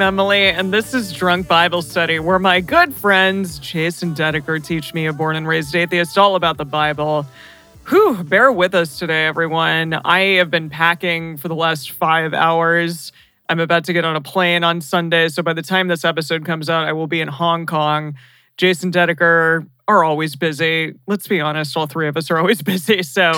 I'm Emily, and this is Drunk Bible Study, where my good friends Jason Dedeker teach me, a born and raised atheist, all about the Bible. Whew, bear with us today, everyone. I have been packing for the last five hours. I'm about to get on a plane on Sunday, so by the time this episode comes out, I will be in Hong Kong. Jason Dedeker are always busy. Let's be honest, all three of us are always busy. So,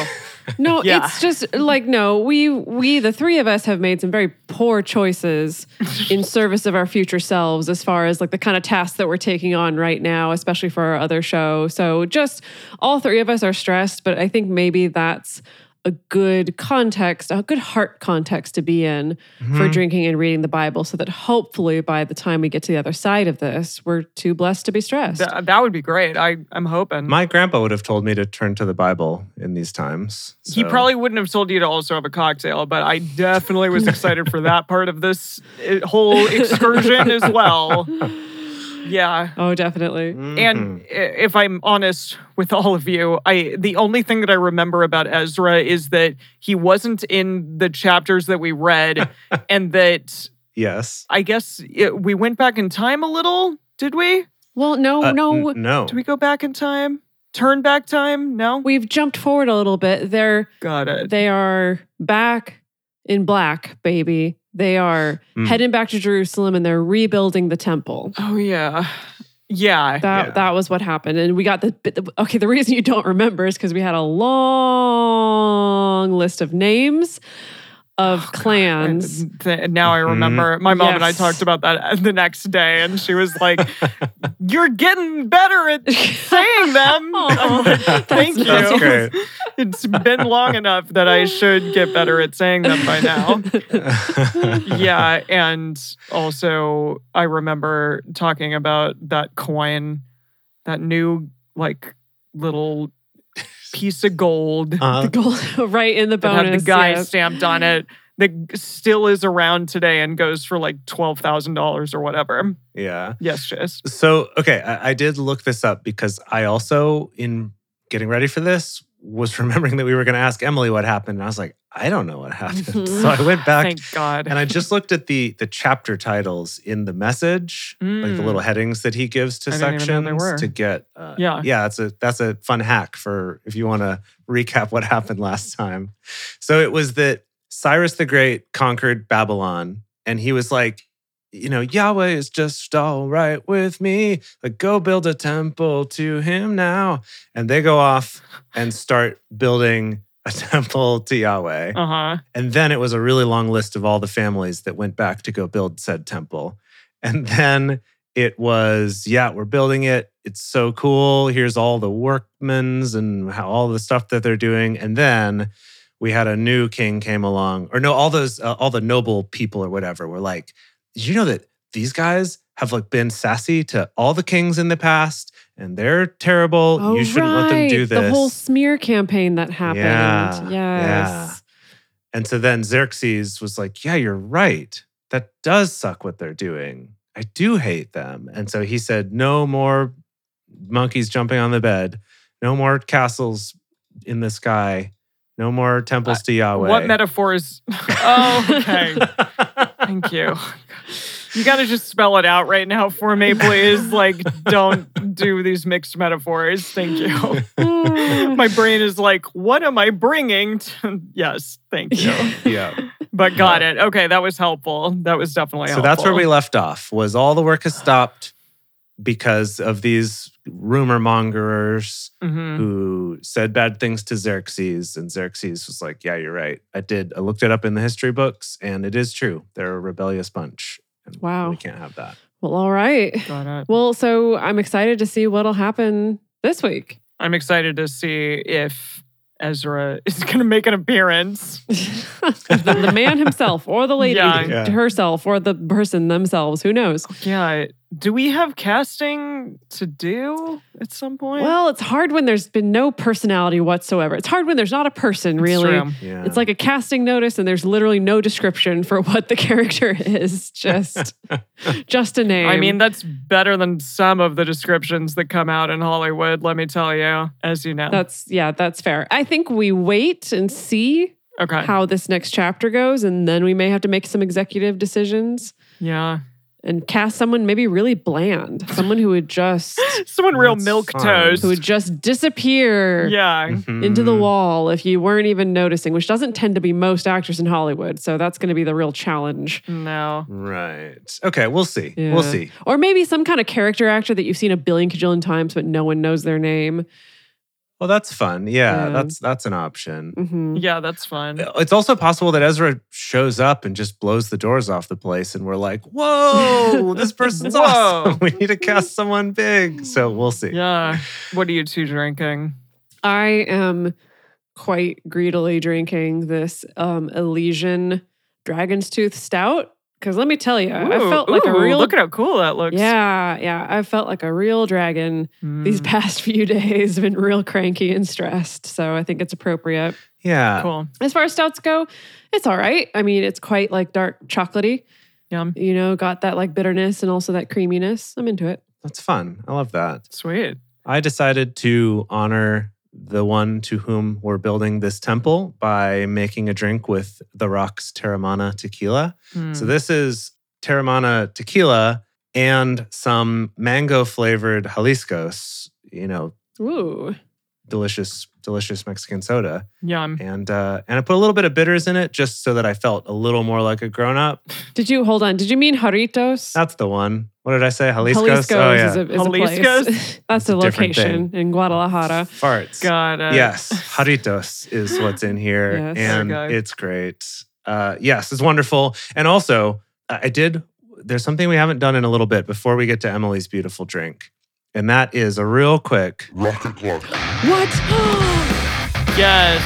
No, Yeah. it's just like no. We we the three of us have made some very poor choices in service of our future selves as far as like the kind of tasks that we're taking on right now, especially for our other show. So just all three of us are stressed, but I think maybe that's a good context, a good heart context to be in for drinking and reading the Bible so that hopefully by the time we get to the other side of this, we're too blessed to be stressed. th- that would be great. I, I'm hoping. My grandpa would have told me to turn to the Bible in these times. He probably wouldn't have told you to also have a cocktail, but I definitely was excited for that part of this uh, whole excursion as well. Yeah. oh, definitely. And if I'm honest with all of you, I the only thing that I remember about Ezra is that he wasn't in the chapters that we read and that Yes. I guess it, we went back in time a little, did we? Well, no, Uh, no. n- no. Did we go back in time? Turn back time? No? We've jumped forward a little bit. They're Got it. they are back in black, baby. They are Mm. heading back to Jerusalem and they're rebuilding the temple. Oh yeah. Yeah. That Yeah. that was what happened. And we got the, the okay, the reason you don't remember is because we had a long list of names of oh, clans. Th- now I mm-hmm. remember. My mom and I talked about that the next day, and she was like, "You're getting better at saying them." Oh, I'm like, Thank you. That's great. It's been long enough that I should get better at saying them by now. yeah, and also I remember talking about that coin, that new like little piece of gold Uh, The gold right in the that had the guy yes. stamped on it that still is around today and goes for like twelve thousand dollars or whatever. yeah. Yes, Jess. So, okay, I, I did look this up because I also, in getting ready for this, was remembering that we were going to ask Emily what happened. And I was like, I don't know what happened. so I went back Thank God. and I just looked at the the chapter titles in the message, like the Mm. little headings that he gives to I didn't even know they sections to get. Uh, Yeah. yeah, that's a that's a fun hack for if you want to recap what happened last time. So it was that Cyrus the Great conquered Babylon, and he was like, you know, Yahweh is just all right with me. Like, go build a temple to him now. And they go off and start building a temple to Yahweh. Uh huh. And then it was a really long list of all the families that went back to go build said temple. And then it was, yeah, we're building it. It's so cool. Here's all the workmen's and how all the stuff that they're doing. And then we had a new king came along, or no, all those, uh, all the noble people or whatever were like, you know that these guys have like been sassy to all the kings in the past and they're terrible. Oh, you shouldn't let them do this. The whole smear campaign that happened. Yeah, Yes. yeah. And so then Xerxes was like, Yeah, you're right. That does suck what they're doing. I do hate them. And so he said, No more monkeys jumping on the bed, no more castles in the sky, no more temples to Yahweh. What metaphors? oh, okay. Thank you. You got to just spell it out right now for me, please. Like, don't do these mixed metaphors. Thank you. My brain is like, what am I bringing? To... Yes, thank you. yeah. But got it. Okay, that was helpful. That was definitely So helpful. So that's where we left off. Was all the work has stopped because of these rumor mongers Mhm. who said bad things to Xerxes, and Xerxes was like, "Yeah, you're right. I did. I looked it up in the history books, and it is true. They're a rebellious bunch." And Wow. We can't have that. Well, all right. Got it. Well, so I'm excited to see what'll happen this week. I'm excited to see if Ezra is going to make an appearance. the, the man himself, or the lady Yeah. Yeah. herself, or the person themselves. Who knows? Yeah. Do we have casting to do at some point? Well, it's hard when there's been no personality whatsoever. It's hard when there's not a person, It's really. true. Yeah. It's like a casting notice, and there's literally no description for what the character is. Just, just a name. I mean, that's better than some of the descriptions that come out in Hollywood, let me tell you, as you know. that's yeah, that's fair. I think we wait and see okay. how this next chapter goes, and then we may have to make some executive decisions yeah. And cast someone maybe really bland, someone who would just Someone real That's milk toast. who would just disappear. yeah. Mm-hmm. into the wall if you weren't even noticing, which doesn't tend to be most actors in Hollywood. So that's going to be the real challenge. No. Right. Okay. We'll see. Yeah. We'll see. Or maybe some kind of character actor that you've seen a billion cajillion times, but no one knows their name. Well, that's fun. Yeah, Yeah. that's that's an option. hmm Yeah, that's fun. It's also possible that Ezra shows up and just blows the doors off the place, and we're like, "Whoa, this person's Whoa. awesome! We need to cast someone big." So we'll see. Yeah. What are you two drinking? I am quite greedily drinking this um, Elysian Dragon's Tooth Stout. Because let me tell you, I Ooh, felt like a real. Look at how cool that looks. yeah, yeah. I felt like a real dragon these Mm, past few days. Been real cranky and stressed. So I think it's appropriate. Yeah. cool. As far as stouts go, it's all right. I mean, it's quite like dark chocolatey. Yum. You know, got that like bitterness and also that creaminess. I'm into it. That's fun. I love that. Sweet. I decided to honor the one to whom we're building this temple by making a drink with the Rock's Teremana tequila. Mm. So this is Teremana tequila and some mango flavored Jalisco's, you know, Ooh. delicious, delicious Mexican soda. Yum. And uh, and I put a little bit of bitters in it just so that I felt a little more like a grown up. Did you hold on? Did you mean Jarritos? That's the one. What did I say? Jalisco's? Jalisco's oh yeah. is a, is a place. That's a a location in Guadalajara. Farts. Got it. Yes, Jarritos is what's in here, Yes. and Okay. it's great. Uh, yes, it's wonderful. And also, I I did. There's something we haven't done in a little bit before we get to Emily's beautiful drink, and that is a real quick. Rocket clock. What? Yes.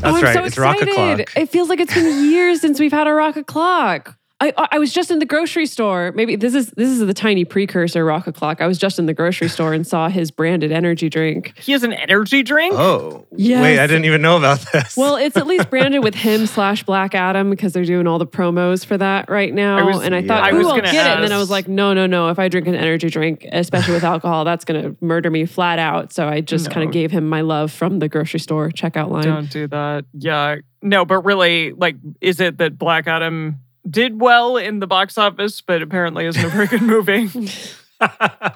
That's oh, I'm right. so it's rocket excited. clock. It feels like it's been years since we've had a rocket clock. I, I I was just in the grocery store. Maybe this is this is the tiny precursor rocket clock. I was just in the grocery store and saw his branded energy drink. He has an energy drink? Oh, Yes. wait! I didn't even know about this. Well, it's at least branded with him slash Black Adam because they're doing all the promos for that right now. I was- and I yeah. thought, I was I'll gonna get it. And then I was like, no, no, no. If I drink an energy drink, especially with alcohol, that's going to murder me flat out. So I just kind of gave him my love from the grocery store checkout line. Don't do that. Yeah. No, but really, like, is it that Black Adam did well in the box office, but apparently isn't a very good movie?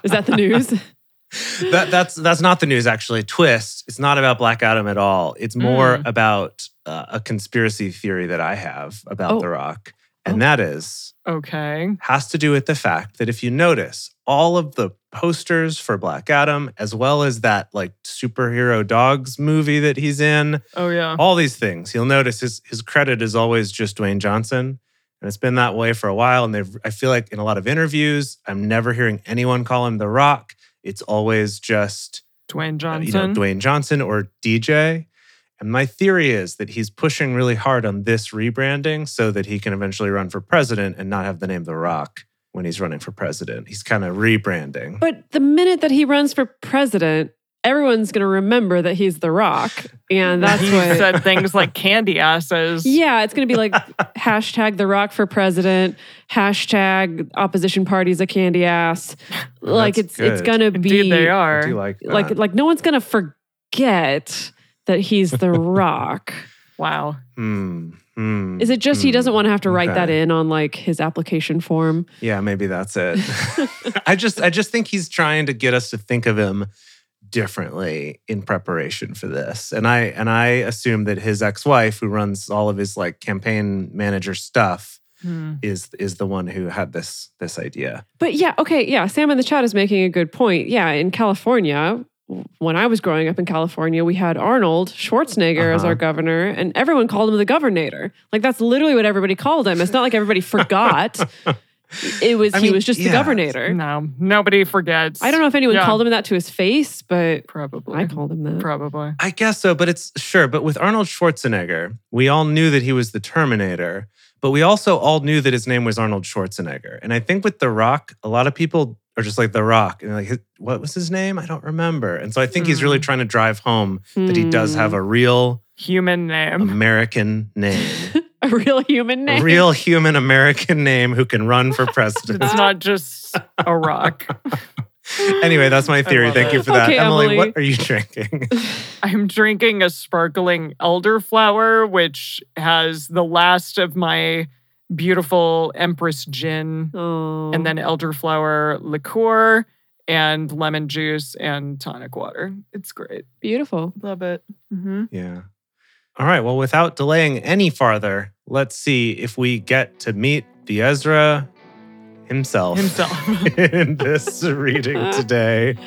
Is that the news? that, that's that's not the news. Actually, twist. It's not about Black Adam at all. It's more Mm. about uh, a conspiracy theory that I have about Oh. The Rock, and Oh. that is okay. has to do with the fact that if you notice all of the posters for Black Adam, as well as that like superhero dogs movie that he's in, Oh, yeah. all these things, you'll notice his his credit is always just Dwayne Johnson. And it's been that way for a while. And they've I feel like in a lot of interviews, I'm never hearing anyone call him The Rock. It's always just Dwayne uh, Johnson. you know, Dwayne Johnson or DJ. And my theory is that he's pushing really hard on this rebranding so that he can eventually run for president and not have the name The Rock when he's running for president. He's kind of rebranding. But the minute that he runs for president, everyone's going to remember that he's The Rock. And that's what. he what. said things like candy asses. yeah, it's going to be like hashtag The Rock for president, hashtag opposition party's a candy ass. Like That's it's it's going to Indeed, be they I are. do like that. like like no one's going to forget that he's The Rock. Wow. Hmm, hmm, Is it just he hmm. doesn't want to have to write that in on like his application form? Yeah, maybe that's it. I just I just think he's trying to get us to think of him differently in preparation for this. And I and I assume that his ex-wife who runs all of his like campaign manager stuff Hmm. is is the one who had this this idea. But yeah, okay, yeah. Sam in the chat is making a good point. Yeah, in California, when I was growing up in California, we had Arnold Schwarzenegger as Uh-huh. our governor, and everyone called him the Governator. Like that's literally what everybody called him. It's not like everybody forgot. It was I he mean, was just yeah. the governor. No, nobody forgets. I don't know if anyone Yeah. called him that to his face, but Probably. I called him that. Probably. I guess so, but it's sure. But with Arnold Schwarzenegger, we all knew that he was the Terminator, but we also all knew that his name was Arnold Schwarzenegger. And I think with The Rock, a lot of people are just like The Rock, and like, what was his name? I don't remember. And so I think he's really Hmm. trying to drive home that he does have Hmm. a real Human name. American name, a real human name. a real human American name who can run for president. It's not just a rock. anyway, that's my theory. love Thank you for that, Okay, Emily. Emily. What are you drinking? I'm drinking a sparkling elderflower, which has the last of my beautiful Empress gin, Oh. and then elderflower liqueur and lemon juice and tonic water. It's great. beautiful. Love it. hmm Yeah. All right. Well, without delaying any farther, let's see if we get to meet the Ezra himself, Himself. in this reading today.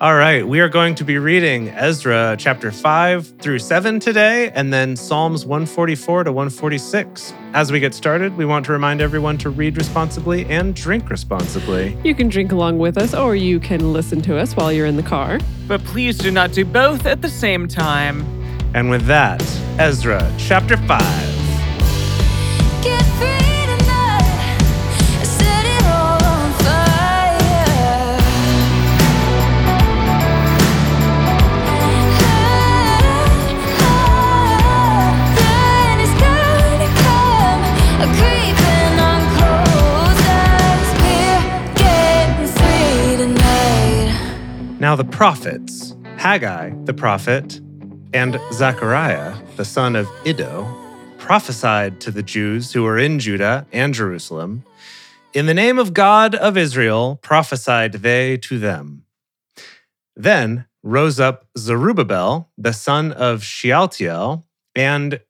All right. We are going to be reading Ezra chapter 5 through 7 today, and then Psalms 144 to 146. As we get started, we want to remind everyone to read responsibly and drink responsibly. You can drink along with us, or you can listen to us while you're in the car. but please do not do both at the same time. And with that, Ezra chapter 5. Get free tonight. Set it all on fire. Then it's gonna come creeping on close as we're getting free tonight. Now the prophets, Haggai the prophet, and Zechariah the son of Iddo, prophesied to the Jews who were in Judah and Jerusalem. In the name of God of Israel, prophesied they to them. Then rose up Zerubbabel, the son of Shealtiel, and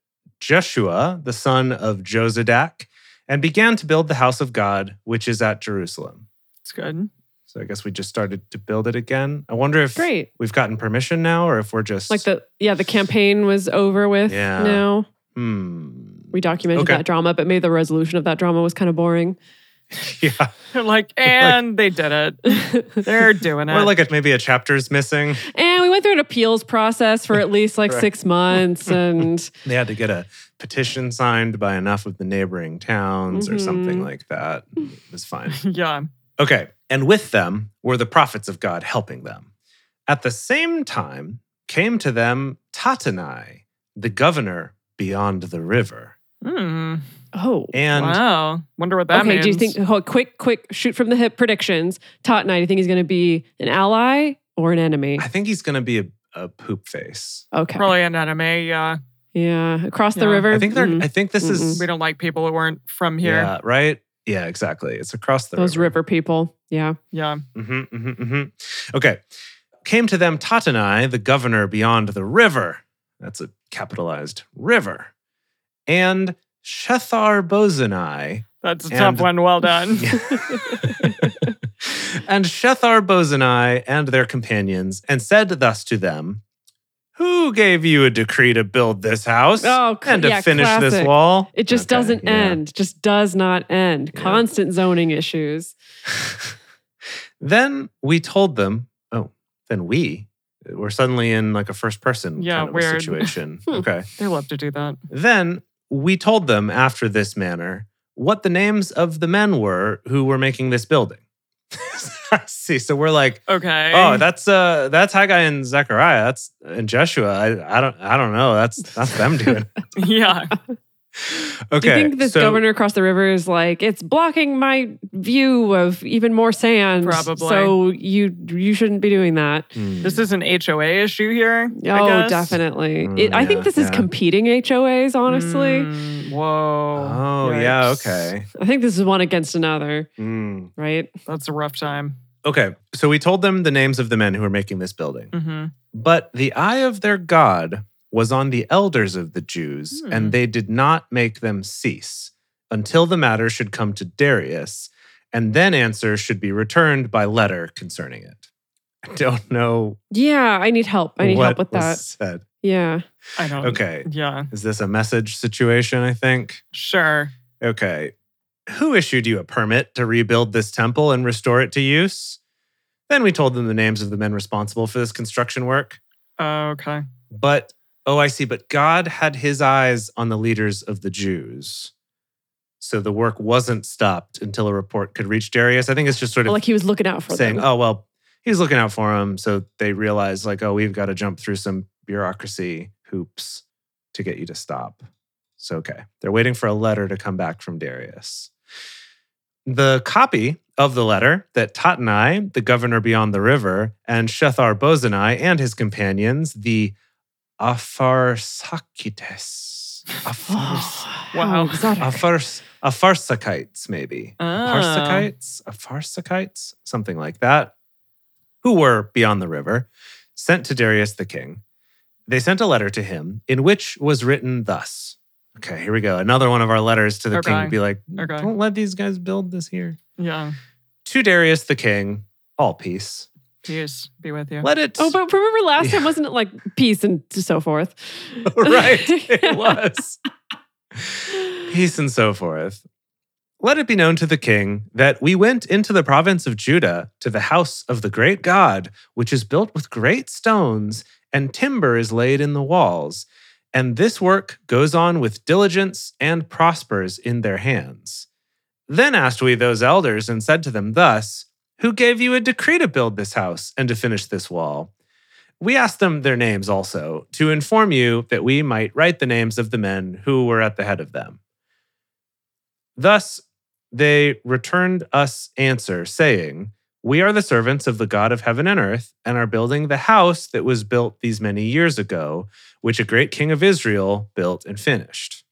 Jeshua, the son of Josadak, and began to build the house of God, which is at Jerusalem. It's good. So I guess we just started to build it again. I wonder if Great. we've gotten permission now or if we're just Like the yeah, the campaign was over with Yeah. now. hmm. We documented Okay. that drama, but maybe the resolution of that drama was kind of boring. Yeah. They're like, and they did it. They're doing it. Or like a, maybe a chapter's missing. And we went through an appeals process for at least like Right. six months. And They had to get a petition signed by enough of the neighboring towns or something Mhm. like that. It was fine. yeah. Okay. And with them were the prophets of God helping them. At the same time came to them Tatanai, the governor beyond the river. Hmm. oh, And wow. Wonder what that okay. means. Do you think? Oh, quick, quick, shoot from the hip predictions. Tatanai, do you think he's going to be an ally or an enemy? I think he's going to be a, a poop face. Okay. Probably an enemy. Yeah. Yeah, across the river. I think they're. Mm. I think this is. We don't like people who weren't from here. Yeah. Right. Yeah. Exactly. It's across the those river. river people. Yeah. Yeah. hmm hmm hmm Okay. Came to them Tatanai, the governor beyond the river. That's a capitalized river. And Shethar Bozanai. That's a And- tough one. Well done. and Shethar Bozanai and their companions, and said thus to them Who gave you a decree to build this house Oh, cl- and to yeah, finish this wall? It just Okay, doesn't yeah. end. Just does not end. Yeah. Constant zoning issues. Then we told them, oh, then we were suddenly in like a first person Yeah, kind of weird. situation. Hmm. okay. they love to do that. Then we told them after this manner what the names of the men were who were making this building. I see. So we're like, Okay. oh, that's uh that's Haggai and Zechariah. That's and Jeshua. I, I don't I don't know. That's that's them doing. it. yeah. Okay. Do you think this so- governor across the river is like it's blocking my view of even more sand? Probably. So you you shouldn't be doing that. Hmm. This is an HOA issue here. I Oh, guess. definitely. Mm, It, I think this is competing HOAs. Honestly, Mm, whoa. Oh yeah. Okay. I think this is one against another. Hmm. Right? That's a rough time. Okay. So we told them the names of the men who were making this building. hmm But the eye of their God was on the elders of the Jews, Hmm. and they did not make them cease until the matter should come to Darius, and then answer should be returned by letter concerning it. I don't know Yeah, I need help. I need what help with was that. said. Yeah. I don't. Okay. Yeah. Is this a message situation, I think? Sure. Okay. Who issued you a permit to rebuild this temple and restore it to use? Then we told them the names of the men responsible for this construction work. Oh, okay. But, oh, I see. But God had his eyes on the leaders of the Jews. So the work wasn't stopped until a report could reach Darius. I think it's just sort of like he was looking out for saying, them. oh, well, he's looking out for them. So they realize, like, oh, we've got to jump through some bureaucracy hoops to get you to stop. So, okay. They're waiting for a letter to come back from Darius. The copy of the letter that Tatanai, the governor beyond the river, and Shethar Bozanai and his companions, the Apharsakites, Aphars, How Wow. exotic. Aphars, Apharsakites, maybe. Oh. Parsakites, Apharsakites, something like that, who were beyond the river, sent to Darius the king. They sent a letter to him in which was written thus. Okay, here we go. Another one of our letters to the king Okay. would be like, Okay. don't let these guys build this here. Yeah. To Darius the king, all peace. Peace be with you. Let it. Oh, but remember last time wasn't it like peace and so forth? right, it was. Peace and so forth. Let it be known to the king that we went into the province of Judah to the house of the great God, which is built with great stones, and timber is laid in the walls. And this work goes on with diligence and prospers in their hands. Then asked we those elders and said to them thus, Who gave you a decree to build this house and to finish this wall? We asked them their names also, to inform you that we might write the names of the men who were at the head of them. Thus they returned us answer, saying, We are the servants of the God of heaven and earth, and are building the house that was built these many years ago, which a great king of Israel built and finished.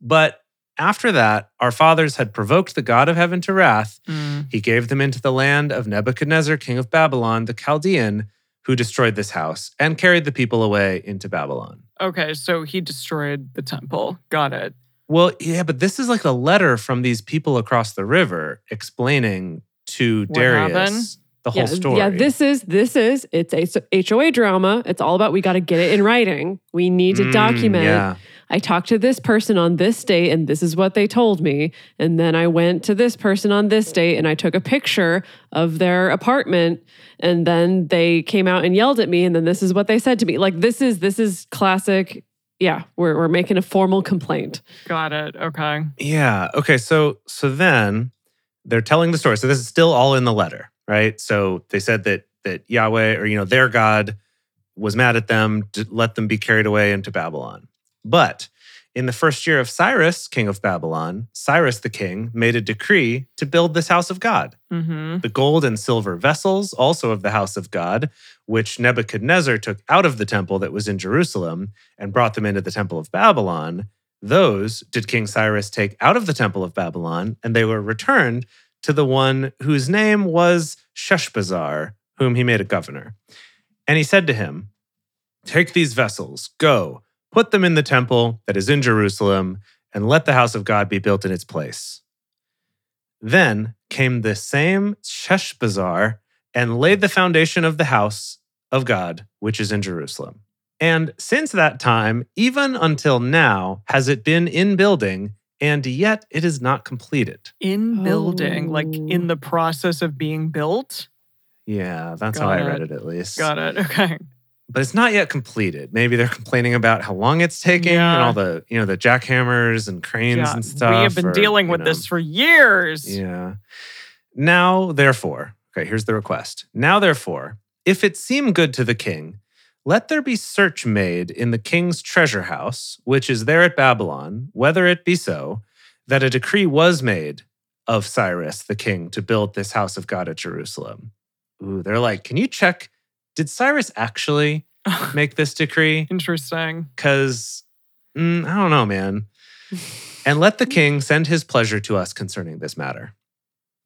But after that, our fathers had provoked the God of heaven to wrath. Mm. He gave them into the land of Nebuchadnezzar, king of Babylon, the Chaldean, who destroyed this house and carried the people away into Babylon. Okay, so he destroyed the temple. Got it. Well, yeah, but this is like a letter from these people across the river explaining to What Darius happened? the whole yeah, story. yeah, this is this is it's a HOA drama. It's all about we got to get it in writing. We need to Mm, document. Yeah. I talked to this person on this date and this is what they told me. And then I went to this person on this date and I took a picture of their apartment and then they came out and yelled at me and then this is what they said to me. Like this is this is classic. Yeah, we're we're making a formal complaint. Got it. Okay. Yeah. Okay. So so then they're telling the story. So this is still all in the letter, right? So they said that that Yahweh or you know their God was mad at them, to let them be carried away into Babylon. But in the first year of Cyrus, king of Babylon, Cyrus the king made a decree to build this house of God. Mm-hmm. The gold and silver vessels, also of the house of God, which Nebuchadnezzar took out of the temple that was in Jerusalem and brought them into the temple of Babylon, those did King Cyrus take out of the temple of Babylon, and they were returned to the one whose name was Sheshbazzar, whom he made a governor. And he said to him, Take these vessels, go, put them in the temple that is in Jerusalem, and let the house of God be built in its place. Then came the same Sheshbazzar and laid the foundation of the house of God, which is in Jerusalem. And since that time, even until now, has it been in building, and yet it is not completed. In building, like Oh. in the oh. process of being built. Yeah, that's how Got I read it. it at least. Got it. Okay. But it's not yet completed. Maybe they're complaining about how long it's taking and all the, you know, the jackhammers and cranes Yeah, and stuff. we have been or, dealing you with know, this for years. Yeah. Now, therefore, okay, here's the request. Now, therefore, if it seem good to the king, let there be search made in the king's treasure house, which is there at Babylon, whether it be so, that a decree was made of Cyrus the king to build this house of God at Jerusalem. Ooh, they're like, can you check? Did Cyrus actually make this decree? Interesting. Because mm, I don't know, man. and let the king send his pleasure to us concerning this matter.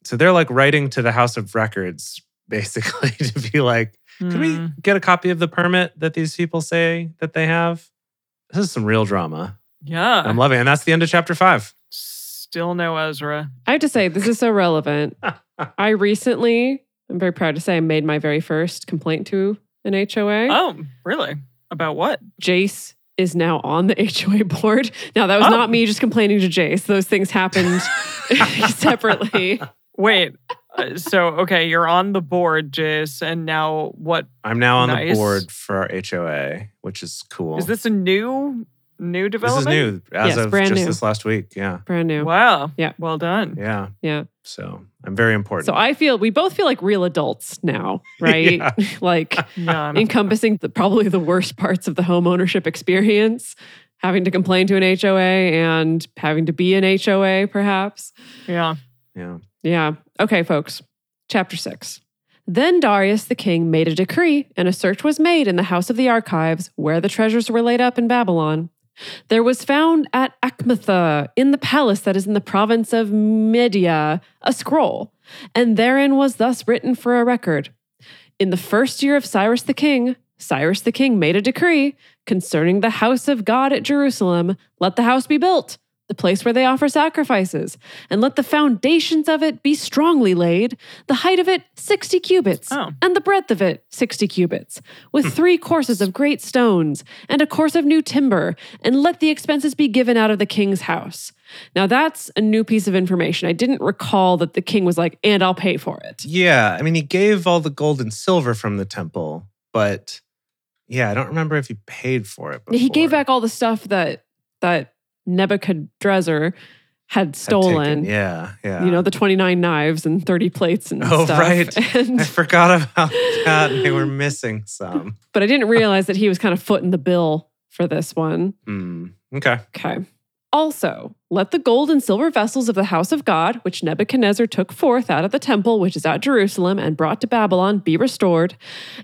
So they're like writing to the House of Records, basically, to be like, can we Hmm. get a copy of the permit that these people say that they have? This is some real drama. Yeah. I'm loving it. And that's the end of chapter five. Still no Ezra. I have to say, this is so relevant. I recently I'm very proud to say I made my very first complaint to an HOA. Oh, really? About what? Jace is now on the HOA board. Now, that was Oh. not me just complaining to Jace. Those things happened separately. Wait. Uh, so, okay, you're on the board, Jace, and now what? I'm now on Nice. the board for our HOA, which is cool. Is this a new new development? This is new as Yes, of brand just new. this last week. Yeah. Brand new. Wow. Yeah. Well done. Yeah. Yeah. So I'm very important. So I feel we both feel like real adults now, right? Yeah. like Yeah. encompassing the, probably the worst parts of the home ownership experience, having to complain to an HOA and having to be an HOA, perhaps. yeah. Yeah. Yeah. Okay, folks. Chapter six. Then Darius the king made a decree, and a search was made in the house of the archives where the treasures were laid up in Babylon. There was found at Achmetha, in the palace that is in the province of Media, a scroll, and therein was thus written for a record. In the first year of Cyrus the king, Cyrus the king made a decree concerning the house of God at Jerusalem let the house be built, the place where they offer sacrifices, and let the foundations of it be strongly laid, the height of it 60 cubits, Oh. and the breadth of it 60 cubits, with hmm. three courses of great stones, and a course of new timber, and let the expenses be given out of the king's house. Now that's a new piece of information. I didn't recall that the king was like, and I'll pay for it. Yeah. I mean, he gave all the gold and silver from the temple, but yeah, I don't remember if he paid for it. He gave back all the stuff that that Nebuchadrezzar had Had taken- stolen. Yeah. Yeah. You know, the 29 knives and 30 plates and Oh, stuff. right. And I forgot about that. They were missing some. but I didn't realize that he was kind of footing the bill for this one. Hmm. Okay. Okay. Also, let the gold and silver vessels of the house of God, which Nebuchadnezzar took forth out of the temple which is at Jerusalem and brought to Babylon, be restored,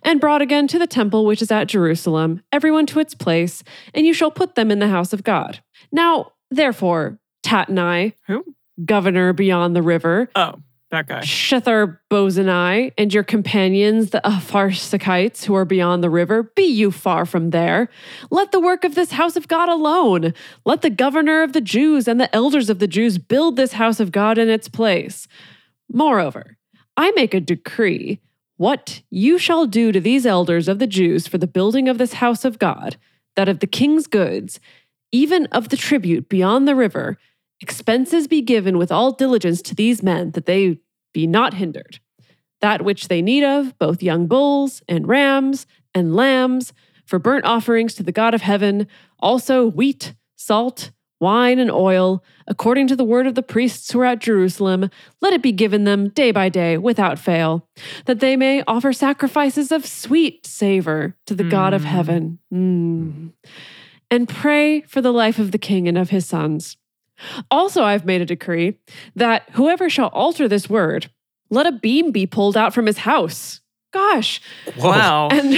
and brought again to the temple which is at Jerusalem, everyone to its place, and you shall put them in the house of God. Now, therefore, Tatnai, Who? governor beyond the river, Oh, that guy. Shethar Bozanai, and your companions, the Apharsakites who are beyond the river, be you far from there. Let the work of this house of God alone. Let the governor of the Jews and the elders of the Jews build this house of God in its place. Moreover, I make a decree what you shall do to these elders of the Jews for the building of this house of God, that of the king's goods, even of the tribute beyond the river, expenses be given with all diligence to these men, that they be not hindered. That which they need of, both young bulls and rams and lambs, for burnt offerings to the God of heaven, also wheat, salt, wine, and oil, according to the word of the priests who are at Jerusalem, let it be given them day by day without fail, that they may offer sacrifices of sweet savor to the God of Mm. heaven. Mm. And pray for the life of the king and of his sons. Also, I've made a decree that whoever shall alter this word, let a beam be pulled out from his house. Gosh. Whoa. Wow. And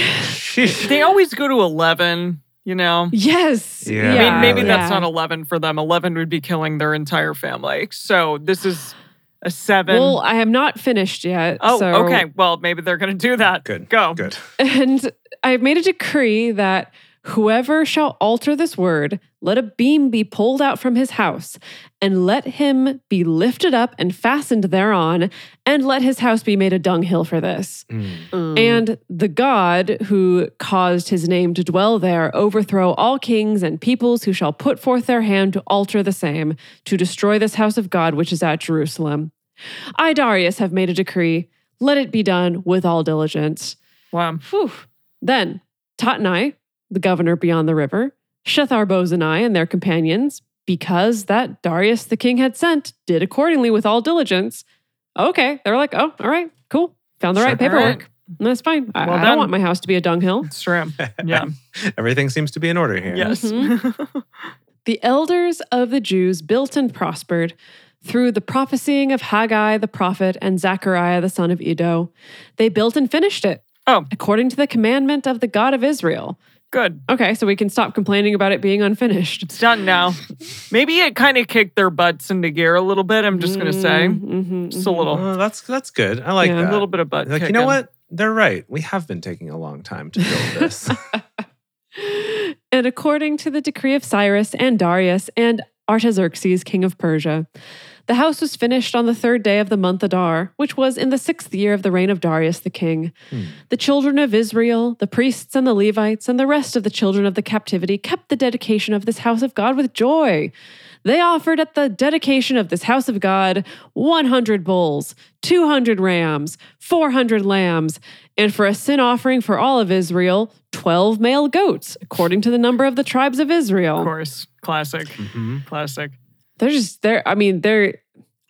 they always go to 11, you know? yes. Yeah. I mean, maybe yeah. that's not 11 for them. 11 would be killing their entire family. So this is a seven. Well, I am not finished yet. oh, so- okay. Well, maybe they're going to do that. Good. Go. Good. And I've made a decree that whoever shall alter this word, let a beam be pulled out from his house, and let him be lifted up and fastened thereon, and let his house be made a dunghill for this. Hmm. And the God who caused his name to dwell there overthrow all kings and peoples who shall put forth their hand to alter the same, to destroy this house of God which is at Jerusalem. I, Darius, have made a decree. Let it be done with all diligence. Wow. Whew. Then Tatnai, the governor beyond the river, Shethar Bozanai and their companions, because that Darius the king had sent, did accordingly with all diligence. Okay, they're like, oh, all right, cool. Found the Sure. right paperwork. That's fine. I, Well I don't want my house to be a dunghill. It's true. Yeah. Everything seems to be in order here. yes. Mm-hmm. The elders of the Jews built and prospered through the prophesying of Haggai the prophet and Zechariah the son of Iddo. They built and finished it. Oh. according to the commandment of the God of Israel. Good. Okay, so we can stop complaining about it being unfinished. It's done now. Maybe it kind of kicked their butts into gear a little bit. I'm just going to say. Mhm, Just a mhm. little, Oh, that's that's good. I like Yeah. that. a little bit of butt. Like, you know what? They're right. We have been taking a long time to build this. And according to the decree of Cyrus and Darius and Artaxerxes, king of Persia, The house was finished on the third day of the month Adar, which was in the sixth year of the reign of Darius the king. The children of Israel, the priests and the Levites, and the rest of the children of the captivity kept the dedication of this house of God with joy. They offered at the dedication of this house of God 100 bulls, 200 rams, 400 lambs, and for a sin offering for all of Israel, 12 male goats, according to the number of the tribes of Israel. Of course. Classic. Mhm. Classic. They're just they're I mean, they're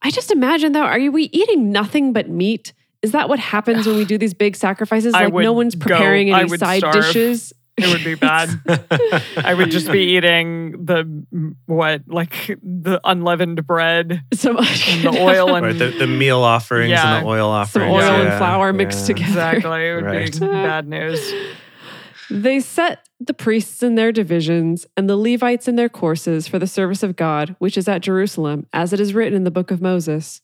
I just imagine though, are you we eating nothing but meat? Is that what happens when we do these big sacrifices? I Like no one's preparing I any side starve. dishes. It would be bad. I would just be eating the what, like the unleavened bread So much and the oil and Right, the, the meal offerings Yeah. and the oil offerings, some offerings. oil and yeah, flour mixed yeah. together. exactly. It would Right. be bad news. They set the priests in their divisions and the Levites in their courses for the service of God, which is at Jerusalem, as it is written in the book of Moses.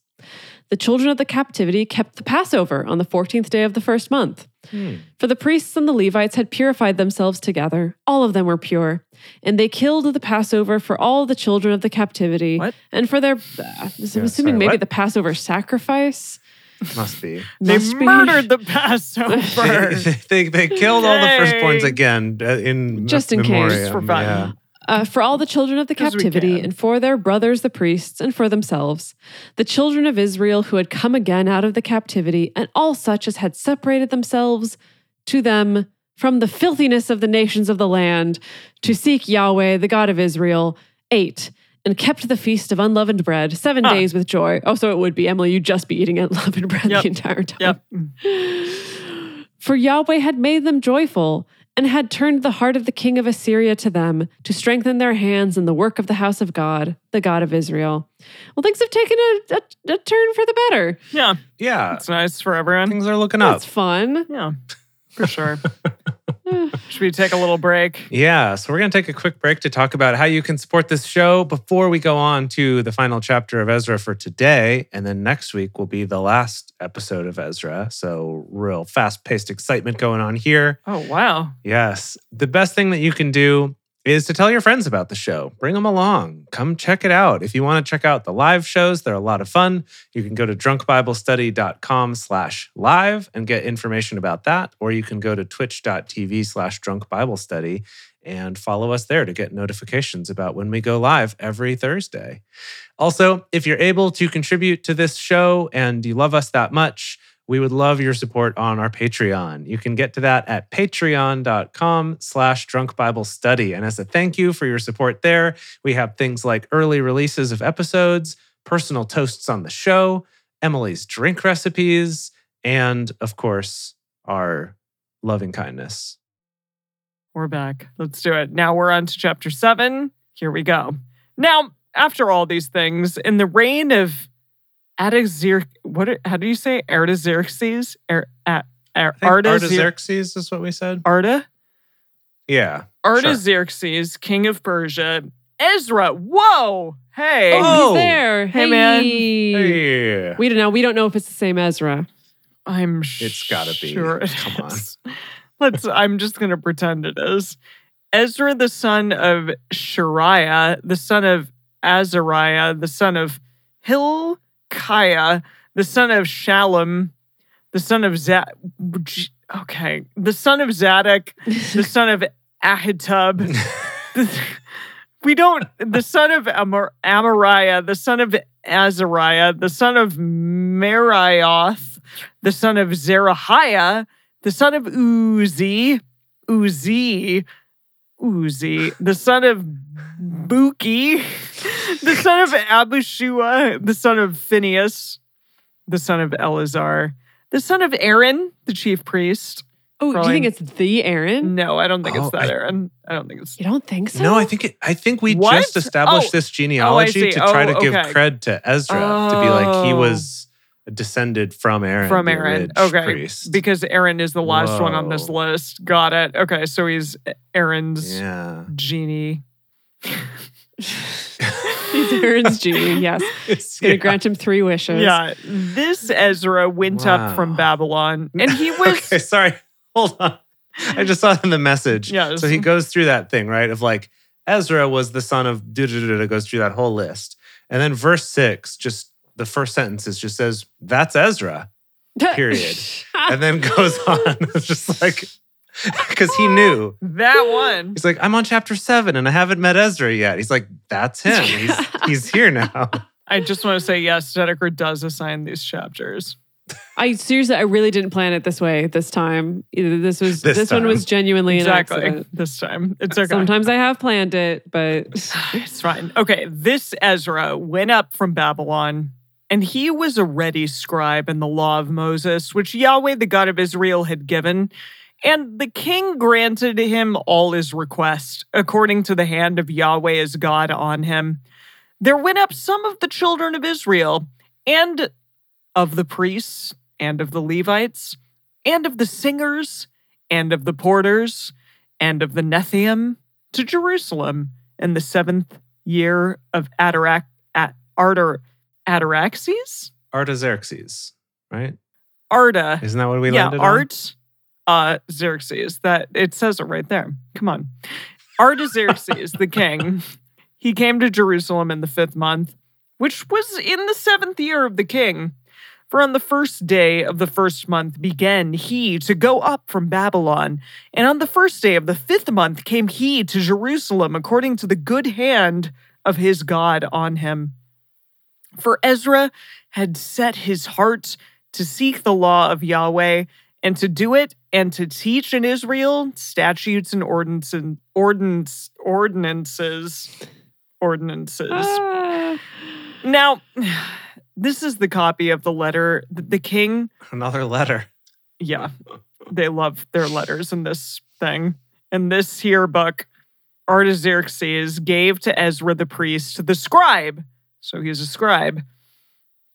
The children of the captivity kept the Passover on the 14th day of the first month. Hmm. For the priests and the Levites had purified themselves together. All of them were pure. And they killed the Passover for all the children of the captivity. What? And for their, uh, I'm assuming sorry, maybe what? the Passover sacrifice. Must be. They Must be. murdered the they, Passover. they, they killed all the firstborns again uh, in Just in case. memoriam, For fun. Yeah. uh, for all the children of the we captivity, and for their brothers the priests, and for themselves, the children of Israel who had come again out of the captivity, and all such as had separated themselves to them from the filthiness of the nations of the land, to seek Yahweh, the God of Israel, ate. And kept the feast of unleavened bread seven Huh. days with joy. Oh, so it would be Emily. You'd just be eating unleavened bread Yep. the entire time. Yep. For Yahweh had made them joyful and had turned the heart of the king of Assyria to them to strengthen their hands in the work of the house of God, the God of Israel. Well, things have taken a, a, a turn for the better. Yeah. Yeah. It's nice for everyone. Things are looking up. It's fun. Yeah. For sure. Should we take a little break? Yeah, so we're going to take a quick break to talk about how you can support this show before we go on to the final chapter of Ezra for today. And then next week will be the last episode of Ezra. So, real fast paced excitement going on here. Oh, wow. Yes. The best thing that you can do is to tell your friends about the show. Bring them along. Come check it out. If you want to check out the live shows, they're a lot of fun. You can go to drunkbiblestudy.com slash live and get information about that. Or you can go to twitch.tv slash drunkbiblestudy and follow us there to get notifications about when we go live every Thursday. Also, if you're able to contribute to this show and you love us that much, we would love your support on our Patreon. You can get to that at patreon.com slash drunk Bible study. And as a thank you for your support there, we have things like early releases of episodes, personal toasts on the show, Emily's drink recipes, and of course, our loving kindness. We're back. Let's do it. Now we're on to chapter seven. Here we go. Now, after all these things, in the reign of Artaxerxes, what? How do you say Artaxerxes? Ar, a, ar, I think Artaxer- Artaxerxes is what we said. Arta? Yeah. Artaxerxes, king of Persia. Ezra. Whoa. Hey. Oh, Oh. he's there. Hey, man. Yeah. We don't know. We don't know if it's the same Ezra. I'm It's gotta be. Sure it Come on. Let's. I'm just gonna pretend it is. Ezra, the son of Shariah, the son of Azariah, the son of Hilkiah, the son of Shalom, the son of Zad. Okay, the son of Zadok, the son of Ahitub. we don't. The son of Amar, Amariah, the son of Azariah, the son of Marioth, the son of Zerahiah, the son of Uzi, Uzi, Uzi, the son of Buki, the son of Abishua, the son of Phineas, the son of Eleazar, the son of Aaron, the chief priest. Oh, Probably- you think it's the Aaron? No, I don't think it's Oh, that I- Aaron. I don't think it's. You don't think so? No, I think it, I think we What? just established Oh. this oh, genealogy see. to try Oh, to give okay. cred to Ezra to be like he Oh. was descended from Aaron, from Aaron. ridge Okay. priest. Because Aaron is the last one on this list. Got it. Okay. So he's Aaron's yeah, genie. He's Aaron's genie. Yes. He's going to Yeah. grant him three wishes. Yeah. This Ezra went up from Babylon and he was. okay, sorry, hold on. I just saw it in the message. Yes. So he goes through that thing, right? Of like Ezra was the son of goes through that whole list. And then verse six, just the first sentence is just says, That's Ezra. Period. And then goes on. It's just like because he knew. That one. He's like, I'm on chapter seven and I haven't met Ezra yet. He's like, That's him. He's he's here now. I just want to say yes, Dedeker does assign these chapters. I seriously, I really didn't plan it this way this time. This was This this, one was genuinely an Exactly. accident. This time. It's okay. Sometimes I have planned it, but It's fine. Okay, this Ezra went up from Babylon, and he was a ready scribe in the law of Moses, which Yahweh, the God of Israel, had given. And the king granted him all his requests, according to the hand of Yahweh his God on him. There went up some of the children of Israel, and of the priests, and of the Levites, and of the singers, and of the porters, and of the Nethium to Jerusalem in the seventh year of Atarac at Arter Ataraxes? Artaxerxes, right? Arta. Isn't that what we yeah, landed on? Art uh Xerxes. That it says it right there. Come on. Artaxerxes, the king, he came to Jerusalem in the fifth month, which was in the seventh year of the king. For on the first day of the first month began he to go up from Babylon, and on the first day of the fifth month came he to Jerusalem according to the good hand of his God on him. For Ezra had set his heart to seek the law of Yahweh and to do it and to teach in Israel statutes and ordinances ordinance, ordinances ordinances. Ah. Now, this is the copy of the letter that the king Another letter. yeah, they love their letters in this thing. And this here book, Artaxerxes gave to Ezra the priest, the scribe. So he's a scribe,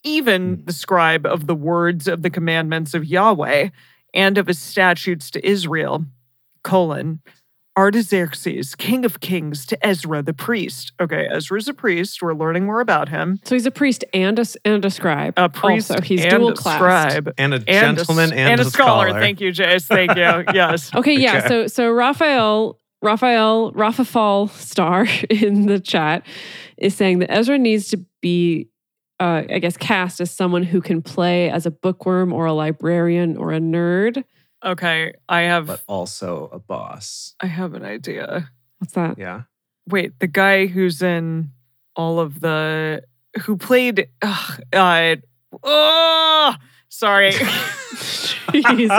even mm. the scribe of the words of the commandments of Yahweh and of his statutes to Israel. Colon. Artaxerxes, king of kings, to Ezra the priest. Okay, Ezra's a priest. We're learning more about him. so he's a priest and a, and a scribe. A priest Also, he's and dual a classed. scribe. And a And a s- gentleman and, a scholar. Thank you, Jase. Thank you. Yes. Okay, yeah. Okay. So so Raphael, Raphael, Raphael Star in the chat is saying that Ezra needs to be, uh, I guess, cast as someone who can play as a bookworm or a librarian or a nerd. Okay, I have But also a boss. I have an idea. What's that? Yeah. Wait, the guy who's in all of the who played ugh, uh oh sorry. Jesus,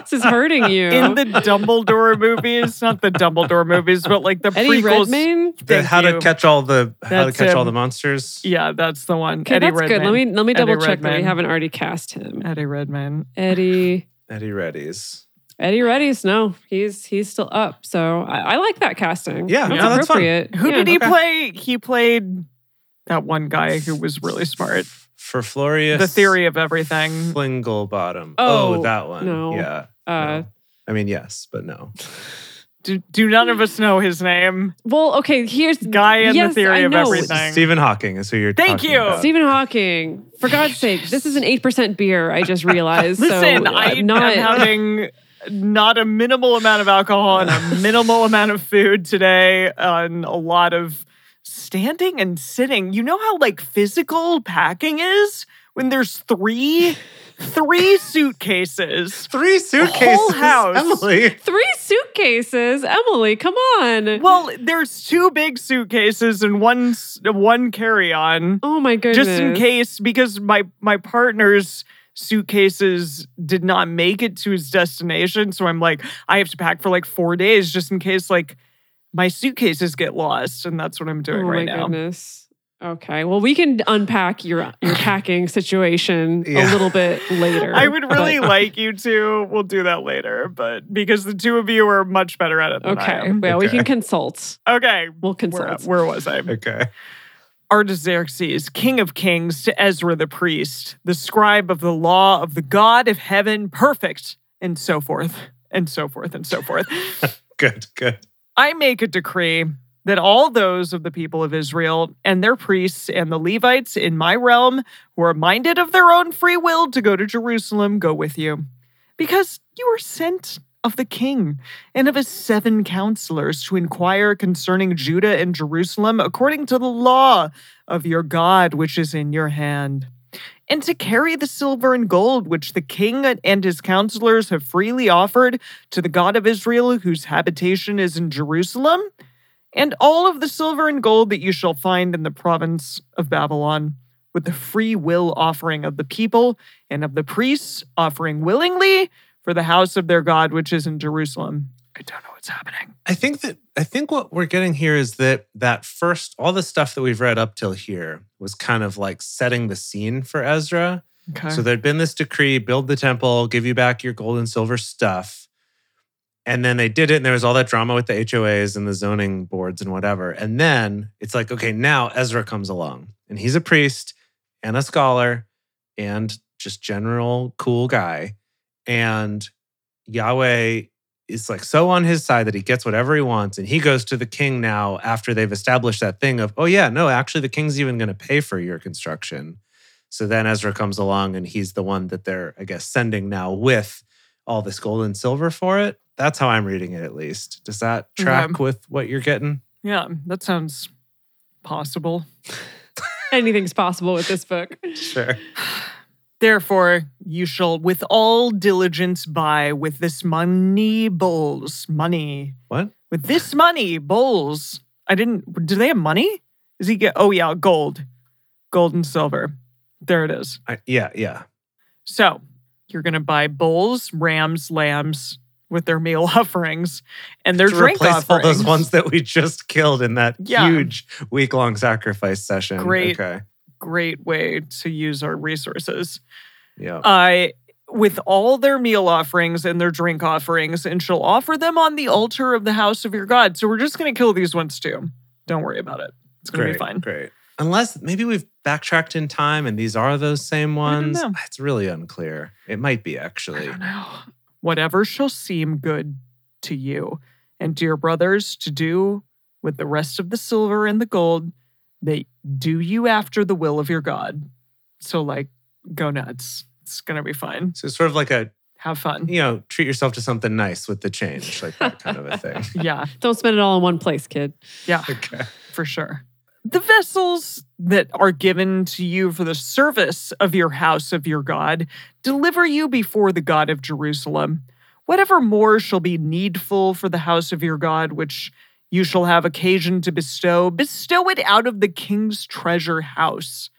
this is hurting you. in the Dumbledore movies, not the Dumbledore movies, but like the Eddie prequels. Redmayne. The Thank how you. to catch all the how to That's catch all the monsters. Yeah, that's the one. Okay, Eddie that's Redmayne. good. Let me let me Eddie double check that we haven't already cast him. Eddie Redmayne. Eddie Eddie Reddy's. Eddie Reddy's no, he's he's still up. So I, I like that casting. Yeah, that's no, that's fun. appropriate. Who Yeah. did he okay. play? He played that one guy who was really smart. For Florius. The theory of everything. Flinglebottom. Oh, Oh, that one. no. Yeah. Uh, no. I mean, yes, but no. Do, do none of us know his name? Well, okay, here's Guy in the theory I of know. everything. Stephen Hawking is who you're Thank talking you. about. Stephen Hawking. For God's sake, this is an eight percent beer. I just realized. Listen, so I I'm not. am having not a minimal amount of alcohol and a minimal amount of food today, and a lot of standing and sitting. You know how like physical packing is when there's three, three suitcases. Three suitcases. house. Emily. Three suitcases, Emily. Come on. Well, there's two big suitcases and one one carry on. oh my goodness. just in case because my my partner's suitcases did not make it to his destination so i'm like i have to pack for like four days just in case like my suitcases get lost and that's what i'm doing oh right my now goodness. Okay. Well, we can unpack your your packing situation Yeah. a little bit later. i would really but- like you to we'll do that later but because the two of you are much better at it than I Okay. am. Well, we can consult. okay We'll where, consult. where was i Okay. Artaxerxes, king of kings, to Ezra the priest, the scribe of the law of the God of heaven, perfect, and so forth, and so forth, and so forth. Good. Good. I make a decree that all those of the people of Israel and their priests and the Levites in my realm who are minded of their own free will to go to Jerusalem go with you, because you were sent of the king and of his seven counselors to inquire concerning Judah and Jerusalem according to the law of your God which is in your hand, and to carry the silver and gold which the king and his counselors have freely offered to the God of Israel, whose habitation is in Jerusalem, and all of the silver and gold that you shall find in the province of Babylon, with the free will offering of the people and of the priests offering willingly for the house of their God which is in Jerusalem. I don't know what's happening. I think that I think what we're getting here is that that first all the stuff that we've read up till here was kind of like setting the scene for Ezra. Okay. So there'd been this decree: build the temple, give you back your gold and silver stuff. And then they did it, and there was all that drama with the HOAs and the zoning boards and whatever. And then it's like, okay, now Ezra comes along, and he's a priest and a scholar and just general cool guy. And Yahweh is like so on his side that he gets whatever he wants. And he goes to the king now after they've established that thing of, oh, yeah, no, actually, the king's even going to pay for your construction. So then Ezra comes along and he's the one that they're, I guess, sending now with all this gold and silver for it. That's how I'm reading it, at least. Does that track Okay. with what you're getting? yeah, that sounds possible. Anything's possible with this book. Sure. Therefore, you shall with all diligence buy with this money bowls, money. What? With this money bowls. I didn't, do they have money? Does he get, oh yeah, gold, gold and silver. There it is. I, yeah, yeah. So you're going to buy bulls, rams, lambs with their meal offerings and their to drink replace all those ones that we just killed in that Yeah. huge week long sacrifice session. Great. Okay. Great way to use our resources. Yeah. uh, with all their meal offerings and their drink offerings, and shall offer them on the altar of the house of your God. So we're just going to kill these ones too. Don't worry about it. It's going to great. be fine. Great. Unless maybe we've backtracked in time and these are those same ones. It's really unclear. It might be I actually. don't know. Whatever shall seem good to you and dear brothers to do with the rest of the silver and the gold, they do you after the will of your God. So, like, go nuts. It's going to be fine. So it's sort of like a, Have fun. you know, treat yourself to something nice with the change, like that kind of a thing. Yeah. Don't spend it all in one place, kid. Yeah. Okay. for sure. The vessels that are given to you for the service of your house of your God deliver you before the God of Jerusalem. Whatever more shall be needful for the house of your God, which you shall have occasion to bestow, bestow it out of the king's treasure house.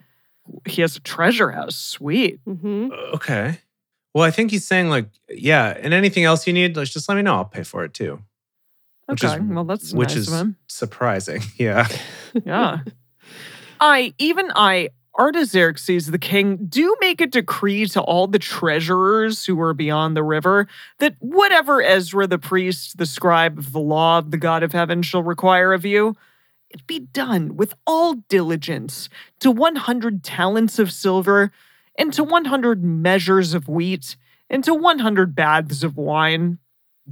He has a treasure house. Sweet. hmm Okay. Well, I think he's saying like, yeah, and anything else you need, let's just let me know. I'll pay for it too. Which is- Okay. well, that's which nice is of him. surprising. Yeah. Yeah. I, even I, Artaxerxes the king, do make a decree to all the treasurers who are beyond the river that whatever Ezra the priest, the scribe of the law of the God of heaven, shall require of you, it be done with all diligence to 100 talents of silver, and to 100 measures of wheat, and to 100 baths of wine.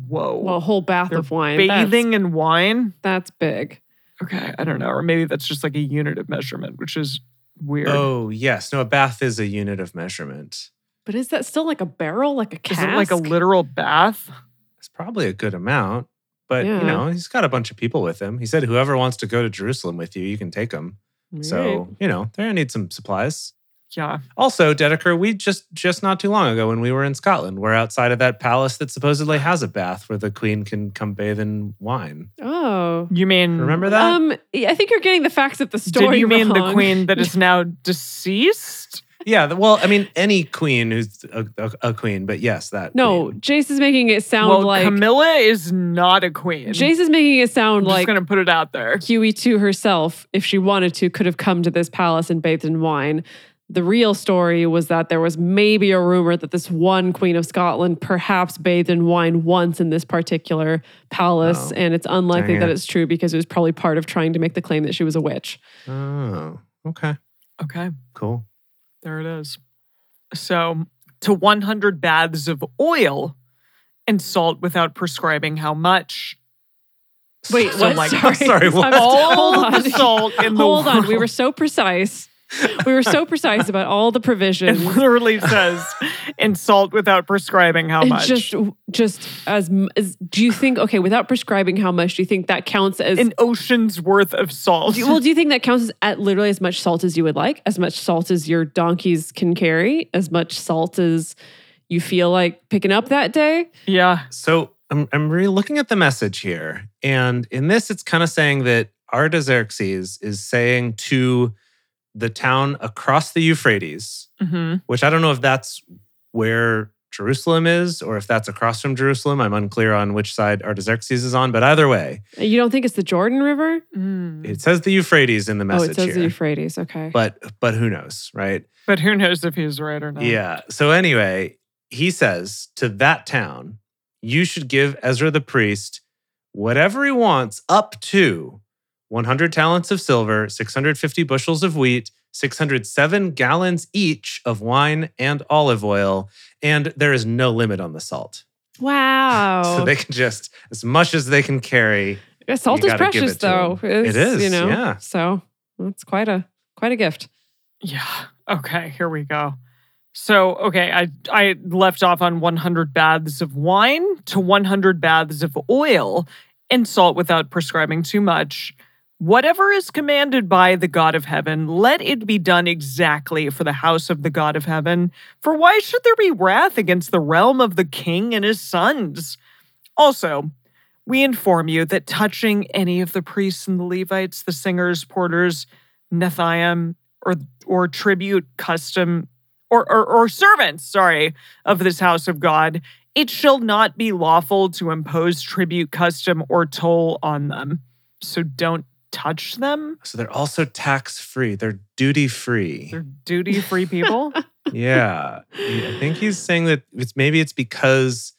Whoa. Well, a whole bath They're of wine. That's- Bathing in wine? That's, big. Okay, I don't know. Or maybe that's just like a unit of measurement, which is weird. Oh, yes. No, a bath is a unit of measurement. But is that still like a barrel, like a is cask? it like a literal bath? It's probably a good amount. But, Yeah. you know, he's got a bunch of people with him. He said, whoever wants to go to Jerusalem with you, you can take them. So, you know, they're going to need some supplies. Yeah. Also, Dedeker, we just just not too long ago when we were in Scotland, we're outside of that palace that supposedly has a bath where the queen can come bathe in wine. Oh. You mean Remember that? Um, I think you're getting the facts of the story. Did you mean the queen that is now deceased? yeah. Well, I mean, any queen who's a, a, a queen, but yes, that. No, queen. Jase is making it sound well, like Camilla is not a queen. Jase is making it sound I'm like just gonna put it out there. Huey to herself, if she wanted to, could have come to this palace and bathed in wine. The real story was that there was maybe a rumor that this one queen of Scotland perhaps bathed in wine once in this particular palace, Oh, and it's unlikely dang that it's true because it was probably part of trying to make the claim that she was a witch. Oh, okay. Okay, Cool. there it is. So to 100 baths of oil and salt without prescribing how much. Wait, So, what? like- sorry, sorry, what? All hold the on. salt in the Hold on, we were so precise. We were so precise about all the provisions. It literally says insult without prescribing how much. just, just as, m- as, do you think? Okay, without prescribing how much, do you think that counts as? an ocean's worth of salt. do well, do you think that counts as at literally as much salt as you would like, as much salt as your donkeys can carry, as much salt as you feel like picking up that day? yeah. So I'm, I'm re looking at the message here. And in this, it's kind of saying that Artaxerxes is saying to the town across the Euphrates, hmm which I don't know if that's where Jerusalem is or if that's across from Jerusalem. I'm unclear on which side Artaxerxes is on, but either way, You don't think it's the Jordan River? Mm. it says the Euphrates in the message. Oh, it says here. the Euphrates. Okay. but but who knows, right? But who knows if he's right or not? Yeah. So anyway, he says to that town, you should give Ezra the priest whatever he wants up to 100 talents of silver, 650 bushels of wheat, 607 gallons each of wine and olive oil, and there is no limit on the salt. wow. So they can just as much as they can carry. Yeah, salt is precious, it to though. 'em. It is, you know. yeah. So that's quite a quite a gift. Yeah. Okay, here we go. So, okay, I I left off on 100 baths of wine to 100 baths of oil and salt without prescribing too much. Whatever is commanded by the God of heaven, let it be done exactly for the house of the God of heaven. For why should there be wrath against the realm of the king and his sons? Also, we inform you that touching any of the priests and the Levites, the singers, porters, Nethiam, or or tribute custom or, or or servants, sorry, of this house of God, it shall not be lawful to impose tribute custom or toll on them. So don't touch them. So they're also tax free. They're duty free. They're duty free people. yeah. I think he's saying that it's maybe it's because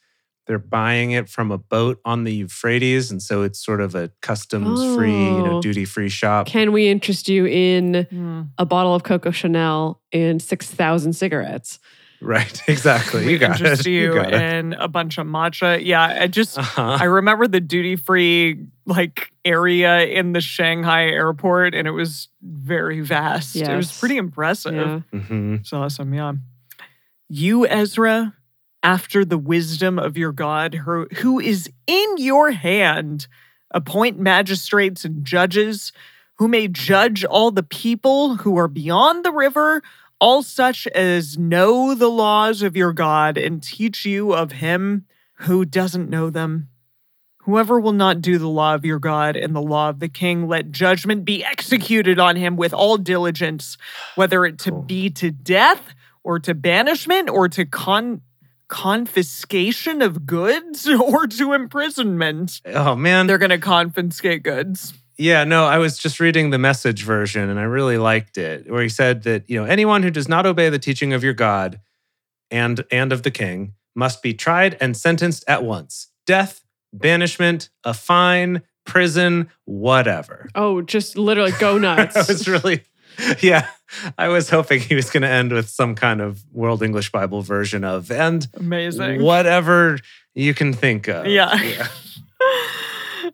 they're buying it from a boat on the Euphrates. And so it's sort of a customs free, you know, Oh. duty free shop. Can we interest you in Hmm. a bottle of Coco Chanel and six thousand cigarettes? Right. Exactly. You We got interest it. you got it. in a bunch of matcha. Yeah, I just Uh-huh. I remember the duty free like area in the Shanghai airport, and it was very vast. It was pretty impressive. Yeah. Mhm. It's awesome, yeah. You, Ezra, after the wisdom of your God, who who is in your hand, appoint magistrates and judges who may judge all the people who are beyond the river, all such as know the laws of your God and teach you of him who doesn't know them. Whoever will not do the law of your God and the law of the king, let judgment be executed on him with all diligence, whether it to be to death or to banishment or to con confiscation of goods or to imprisonment. Oh man. They're going to confiscate goods. Yeah, no, I was just reading the message version and I really liked it, where he said that, you know, anyone who does not obey the teaching of your God and and of the king must be tried and sentenced at once. Death, banishment, a fine, prison, whatever. Oh, just literally go nuts. I nuts. was really yeah, I was hoping he was going to end with some kind of World English Bible version of and Amazing. whatever you can think of. Yeah.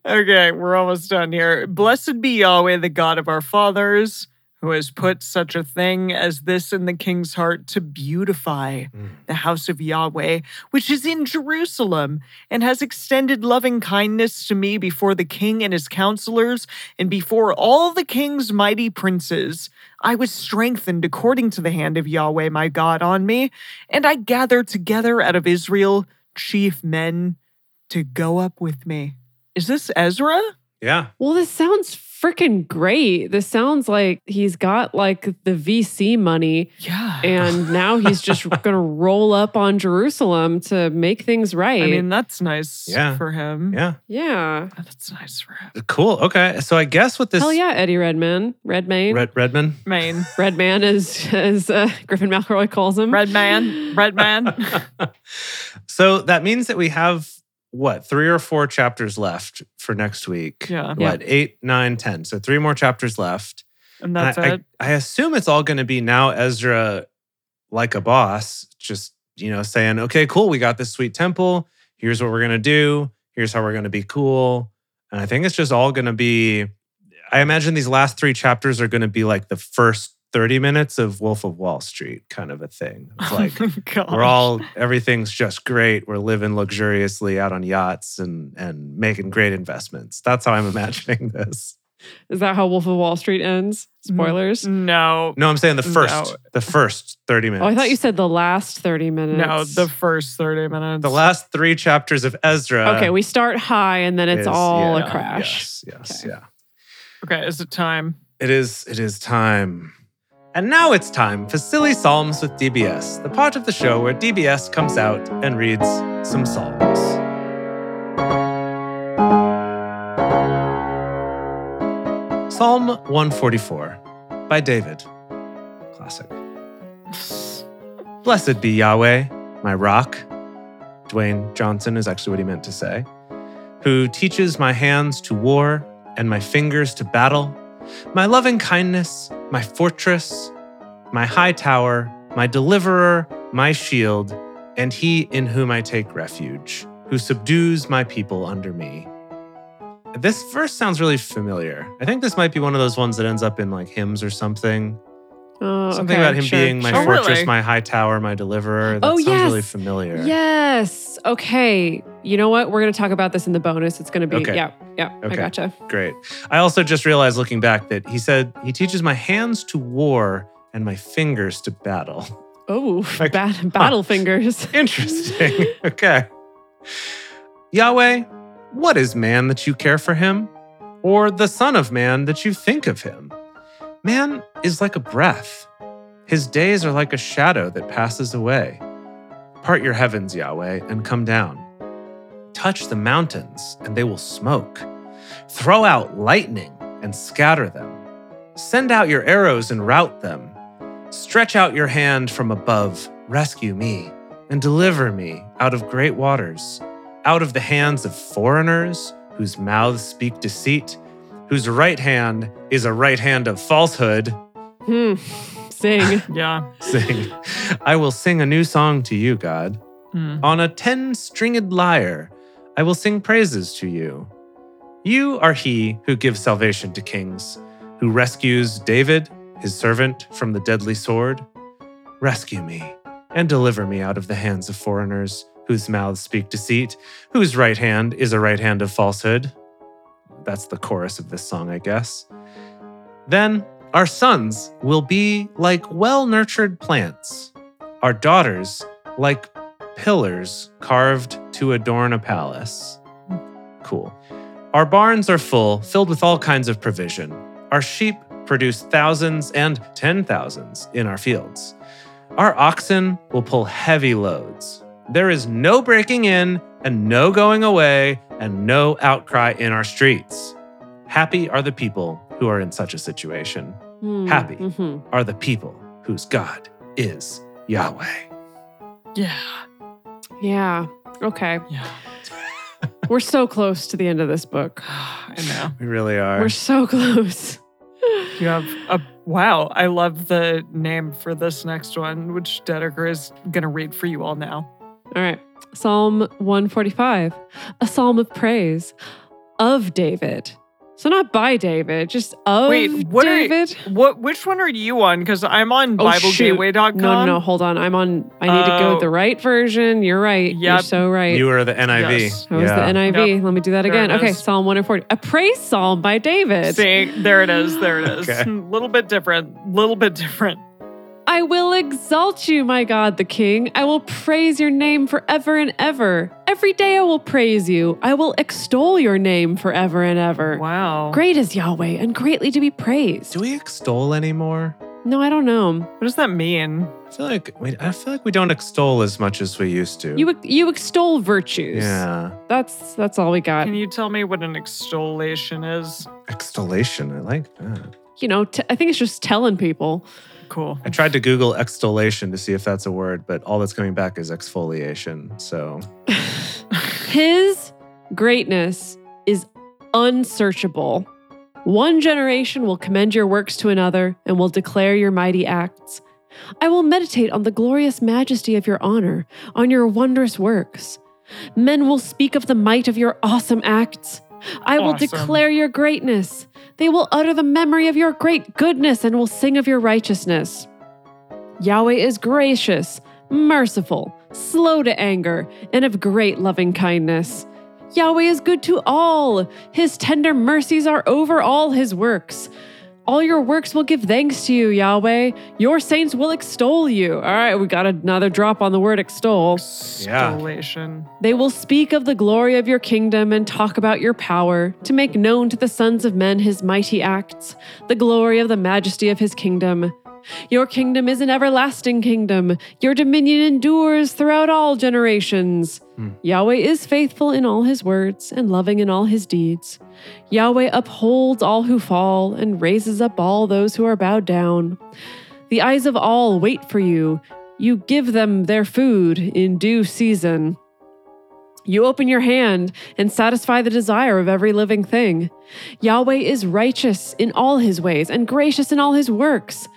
Okay, we're almost done here. Blessed be Yahweh, the God of our fathers, who has put such a thing as this in the king's heart to beautify Mm. the house of Yahweh, which is in Jerusalem, and has extended loving kindness to me before the king and his counselors, and before all the king's mighty princes. I was strengthened according to the hand of Yahweh my God on me, and I gathered together out of Israel chief men to go up with me. Is this Ezra? Yeah. well, this sounds freaking great. This sounds like he's got like the VC money Yeah. and now he's just going to roll up on Jerusalem to make things right. I mean, that's nice Yeah. for him. Yeah. yeah. That's nice for him. Cool. Okay. So I guess what this Hell yeah, Eddie Redman. Redmayne. Red Redman Maine. Redman, as, as uh, Griffin McElroy calls him. Redman. Redman. So that means that we have what three or four chapters left for next week. Yeah. What eight, nine, ten? So three more chapters left. And And that's I, it. I, I assume it's all going to be now Ezra, like a boss, just you know saying, "Okay, cool, we got this sweet temple. Here's what we're gonna do. Here's how we're gonna be cool." And I think it's just all going to be. I imagine these last three chapters are going to be like the first 30 minutes of Wolf of Wall Street kind of a thing. It's oh like Gosh. we're all everything's just great. We're living luxuriously out on yachts and and making great investments. That's how I'm imagining this. Is that how Wolf of Wall Street ends? Mm, Spoilers. No. No, I'm saying the first No. the first 30 minutes. Oh, I thought you said the last 30 minutes. No, the first 30 minutes. the last 3 chapters of Ezra. Okay, we start high and then it's is- all yeah, a crash. Yes, yes, Okay. yeah. Okay, is it time? It is it is time. And now it's time for Silly Psalms with DBS, the part of the show where DBS comes out and reads some psalms. Psalm 144 by David. Classic. Blessed be Yahweh, my rock. Dwayne Johnson is actually what he meant to say. Who teaches my hands to war and my fingers to battle, my loving kindness, my fortress, my high tower, my deliverer, my shield, and he in whom I take refuge, who subdues my people under me. This verse sounds really familiar. I think this might be one of those ones that ends up in like hymns or something. Oh, Something okay, about him sure, being my sure. Oh, fortress, really? my high tower, my deliverer. That Oh, sounds really familiar. Yes. Okay. You know what? We're going to talk about this in the bonus. It's going to be, Okay. yeah, yeah, I gotcha. Great. I also just realized looking back that he said he teaches my hands to war and my fingers to battle. Oh, Like, bat- battle fingers. Interesting. okay. Yahweh, what is man that you care for him? Or the Son of Man that you think of him? Man is like a breath. His days are like a shadow that passes away. Part your heavens, Yahweh, and come down. Touch the mountains, and they will smoke. Throw out lightning and scatter them. Send out your arrows and rout them. Stretch out your hand from above, rescue me, and deliver me out of great waters, out of the hands of foreigners whose mouths speak deceit, whose right hand is a right hand of falsehood. Hmm. Sing. Yeah. Sing. I will sing a new song to you, God. Hmm. On a ten stringed lyre, I will sing praises to you. You are he who gives salvation to kings, who rescues David, his servant, from the deadly sword. Rescue me and deliver me out of the hands of foreigners whose mouths speak deceit, whose right hand is a right hand of falsehood. That's the chorus of this song, I guess. Then our sons will be like well nurtured plants, our daughters like pillars carved to adorn a palace. Cool. Our barns are full, filled with all kinds of provision. Our sheep produce thousands and ten thousands in our fields. Our oxen will pull heavy loads. There is no breaking in and no going away and no outcry in our streets. Happy are the people who are in such a situation. Hmm, Happy. mhm. Are the people whose God is Yahweh. Yeah. Yeah. Okay. Yeah. We're so close to the end of this book. I know. We really are. We're so close. You have a wow. I love the name for this next one, which Dedeker is gonna read for you all now. All right. Psalm 145, a psalm of praise of David. So not by David, just of Wait, what are you- What? Which one are you on? Because I'm on Oh, shoot. BibleGateway.com. no, no, no, hold on. I'm on. I need to go Oh. with the oh. right version. You're right. You're so right. you are the NIV. Yes. that was the NIV. Let me do that There again. Okay. Psalm 140, a praise psalm by David. See, there it is. There it is. Okay. A little bit different. A Little bit different. I will exalt you, my God, the King. I will praise your name forever and ever. Every day I will praise you. I will extol your name forever and ever. Wow. Great is Yahweh and greatly to be praised. Do we extol anymore? No, I don't know. What does that mean? I feel like we, I feel like we don't extol as much as we used to. You you extol virtues. yeah, That's that's all we got. Can you tell me what an extolation is? extolation. I like that. You know, t- I think it's just telling people. Cool. I tried to Google extolation to see if that's a word, but all that's coming back is exfoliation. So His greatness is unsearchable. One generation will commend your works to another and will declare your mighty acts. I will meditate on the glorious majesty of your honor, on your wondrous works. Men will speak of the might of your awesome acts, I will declare your greatness. They will utter the memory of your great goodness and will sing of your righteousness. Yahweh is gracious, merciful, slow to anger, and of great loving kindness. Yahweh is good to all. His tender mercies are over all his works. All your works will give thanks to you, Yahweh. Your saints will extol you. All right, we got another drop on the word extol. Yeah. They will speak of the glory of your kingdom and talk about your power, to make known to the sons of men his mighty acts, the glory of the majesty of his kingdom. Your kingdom is an everlasting kingdom. Your dominion endures throughout all generations. Hmm. Yahweh is faithful in all his words and loving in all his deeds. Yahweh upholds all who fall and raises up all those who are bowed down. The eyes of all wait for you. You give them their food in due season. You open your hand and satisfy the desire of every living thing. Yahweh is righteous in all his ways and gracious in all his works.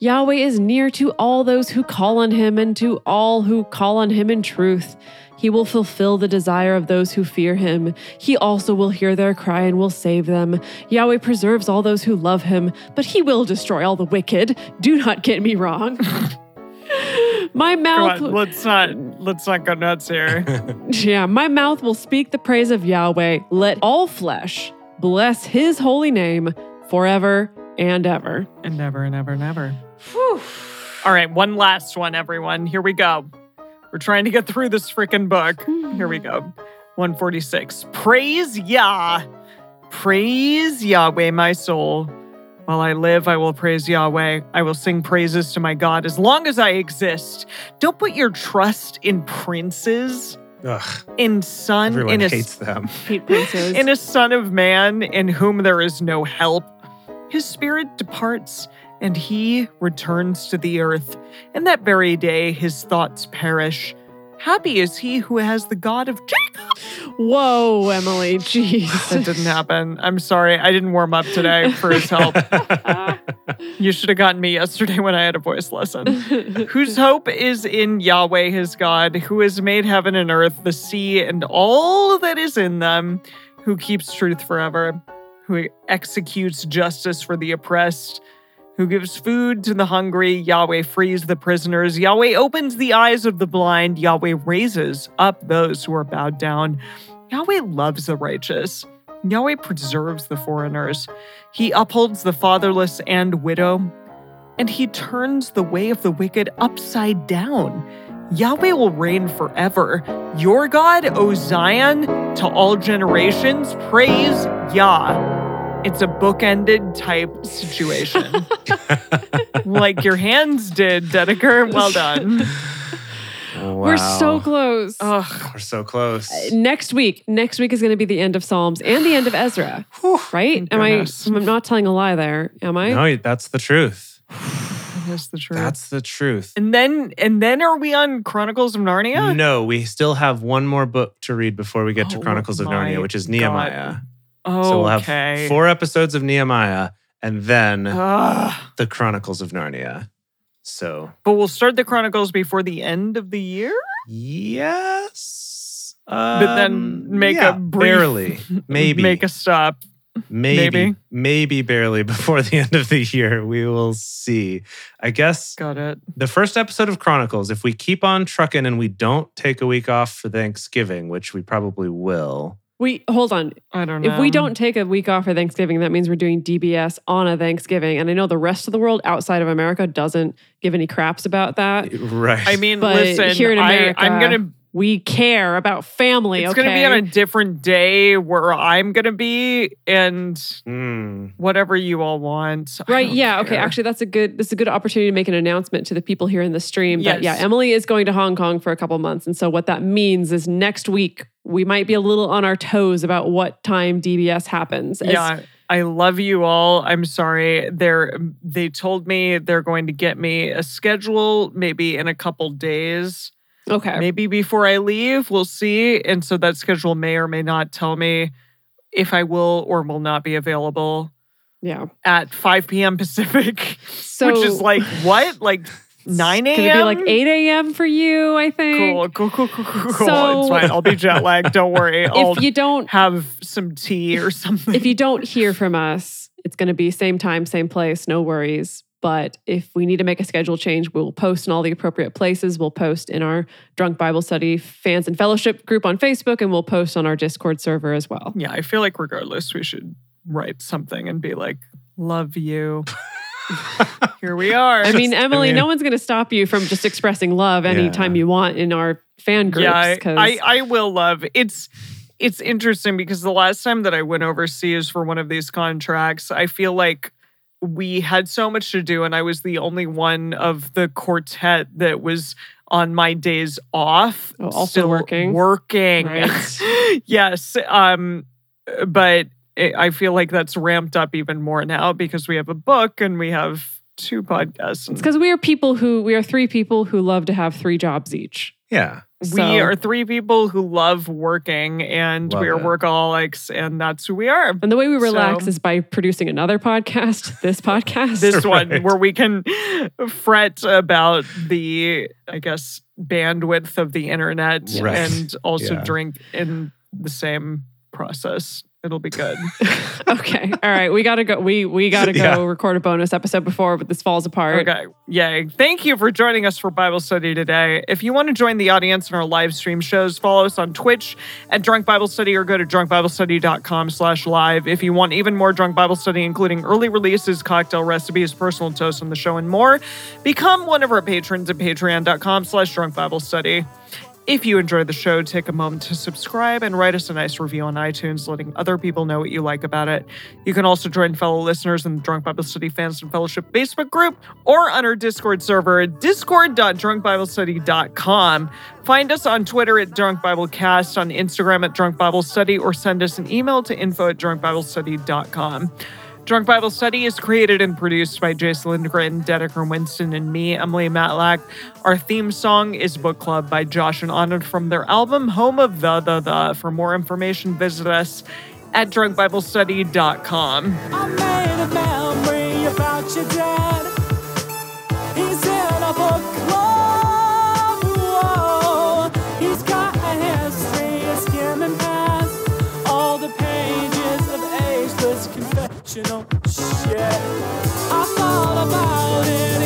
Yahweh is near to all those who call on him and to all who call on him in truth. He will fulfill the desire of those who fear him. He also will hear their cry and will save them. Yahweh preserves all those who love him, but he will destroy all the wicked. Do not get me wrong. My mouth. on, let's not let's not go nuts here. Yeah, my mouth will speak the praise of Yahweh. Let all flesh bless his holy name forever and ever. and ever and ever and ever. All right, one last one, everyone. Here we go. We're trying to get through this freaking book. Here we go. 146. Praise Yah. Praise Yahweh, my soul. While I live, I will praise Yahweh. I will sing praises to my God as long as I exist. Don't put your trust in princes, Ugh, in son, everyone in a hates them. Hate princes. in a son of man in whom there is no help. His spirit departs, and he returns to the earth. And that very day his thoughts perish. Happy is he who has the God of Jacob. Whoa, Emily. Jeez. that didn't happen. I'm sorry. I didn't warm up today for his help. You should have gotten me yesterday when I had a voice lesson. Whose hope is in Yahweh his God, who has made heaven and earth, the sea, and all that is in them, who keeps truth forever, who executes justice for the oppressed, who gives food to the hungry. Yahweh frees the prisoners. Yahweh opens the eyes of the blind. Yahweh raises up those who are bowed down. Yahweh loves the righteous. Yahweh preserves the foreigners. He upholds the fatherless and widow, and he turns the way of the wicked upside down. Yahweh will reign forever. Your God, O Zion, to all generations, praise Yah. It's a bookended type situation. like your hands did, Dedeker. Well done. Wow. We're so close. Ugh. We're so close. Uh, next week, next week is going to be the end of Psalms and the end of Ezra. right? Oh, am I? I'm not telling a lie there. Am I? No, that's the truth. That's the truth. That's the truth. and then and then are we on Chronicles of Narnia? No, we still have one more book to read before we get to Oh Chronicles of Narnia, which is God. Okay. So we'll have four episodes of Nehemiah and then Ugh. the Chronicles of Narnia. So, But we'll start the Chronicles before the end of the year? yes. But then Um, make yeah, a brief, barely, maybe, make a stop. maybe, maybe. maybe barely before the end of the year. We will see. I guess Got it. the first episode of Chronicles, if we keep on trucking and we don't take a week off for Thanksgiving, which we probably will. We hold on. I don't know. If we don't take a week off for Thanksgiving, that means we're doing DBS on a Thanksgiving. And I know the rest of the world outside of America doesn't give any craps about that. Right. I mean, But listen, here in America, I, I'm gonna We care about family. it's okay. gonna be on a different day where I'm gonna be and Mm. whatever you all want. Right. don't Yeah. Okay. Actually, that's a good. That's a good opportunity to make an announcement to the people here in the stream. That yeah, Emily is going to Hong Kong for a couple months, and so what that means is next week we might be a little on our toes about what time DBS happens. As- Yeah. I love you all. I'm sorry. They're they told me they're going to get me a schedule maybe in a couple days. Okay. Maybe before I leave, we'll see. And so that schedule may or may not tell me if I will or will not be available Yeah. at 5 p.m. Pacific, So which is like what? Like 9 Could a.m. it be like 8 a.m. for you, I think? Cool, cool, cool, cool, cool. cool. So- it's fine. I'll be jet lagged. Don't worry. I'll If you don't have some tea or something. if you don't hear from us, it's going to be same time, same place, no worries. But if we need to make a schedule change, we'll post in all the appropriate places. We'll post in our Drunk Bible Study fans and fellowship group on Facebook, and we'll post on our Discord server as well. yeah, I feel like regardless, we should write something and be like, "Love you." Here we are. I mean, Emily, mean- no one's going to stop you from just expressing love anytime you want in our fan groups. yeah, I, 'cause- I, I will love it's. It's interesting because the last time that I went overseas for one of these contracts, I feel like we had so much to do, and I was the only one of the quartet that was on my days off. Oh, also still working. Working. Right. yes. Um, but it, I feel like that's ramped up even more now because we have a book and we have two podcasts. it's because we are people who, we are three people who love to have three jobs each. Yeah. We are three people who love working and Love we are it. workaholics, and that's who we are. And the way we relax So- is by producing another podcast, this podcast. This one where we can fret about the, I guess, bandwidth of the internet Right. and also Yeah. drink in the same process. It'll be good. okay. All right. We gotta go. We we gotta go Yeah. record a bonus episode before this falls apart. Okay. Yay. Thank you for joining us for Bible study today. If you want to join the audience in our live stream shows, follow us on Twitch at Drunk Bible Study or go to drunkbiblestudy.com slash live. If you want even more Drunk Bible Study, including early releases, cocktail recipes, personal toasts on the show, and more, become one of our patrons at patreon.com slash drunk Bible study. If you enjoyed the show, take a moment to subscribe and write us a nice review on iTunes, letting other people know what you like about it. You can also join fellow listeners in the Drunk Bible Study Fans and Fellowship Facebook group or on our Discord server at discord.drunkbiblestudy.com. Find us on Twitter at Drunk Bible Cast, on Instagram at Drunk Bible Study, or send us an email to info at drunkbiblestudy.com. Drunk Bible Study is created and produced by Jason Lindgren, Dedeker Winston, and me, Emily Matlack. Our theme song is Book Club by Josh and Anand from their album Home of the The The. For more information, visit us at drunkbiblestudy.com. I made a memory about your dad. He's in a book emotional shit. I thought about it.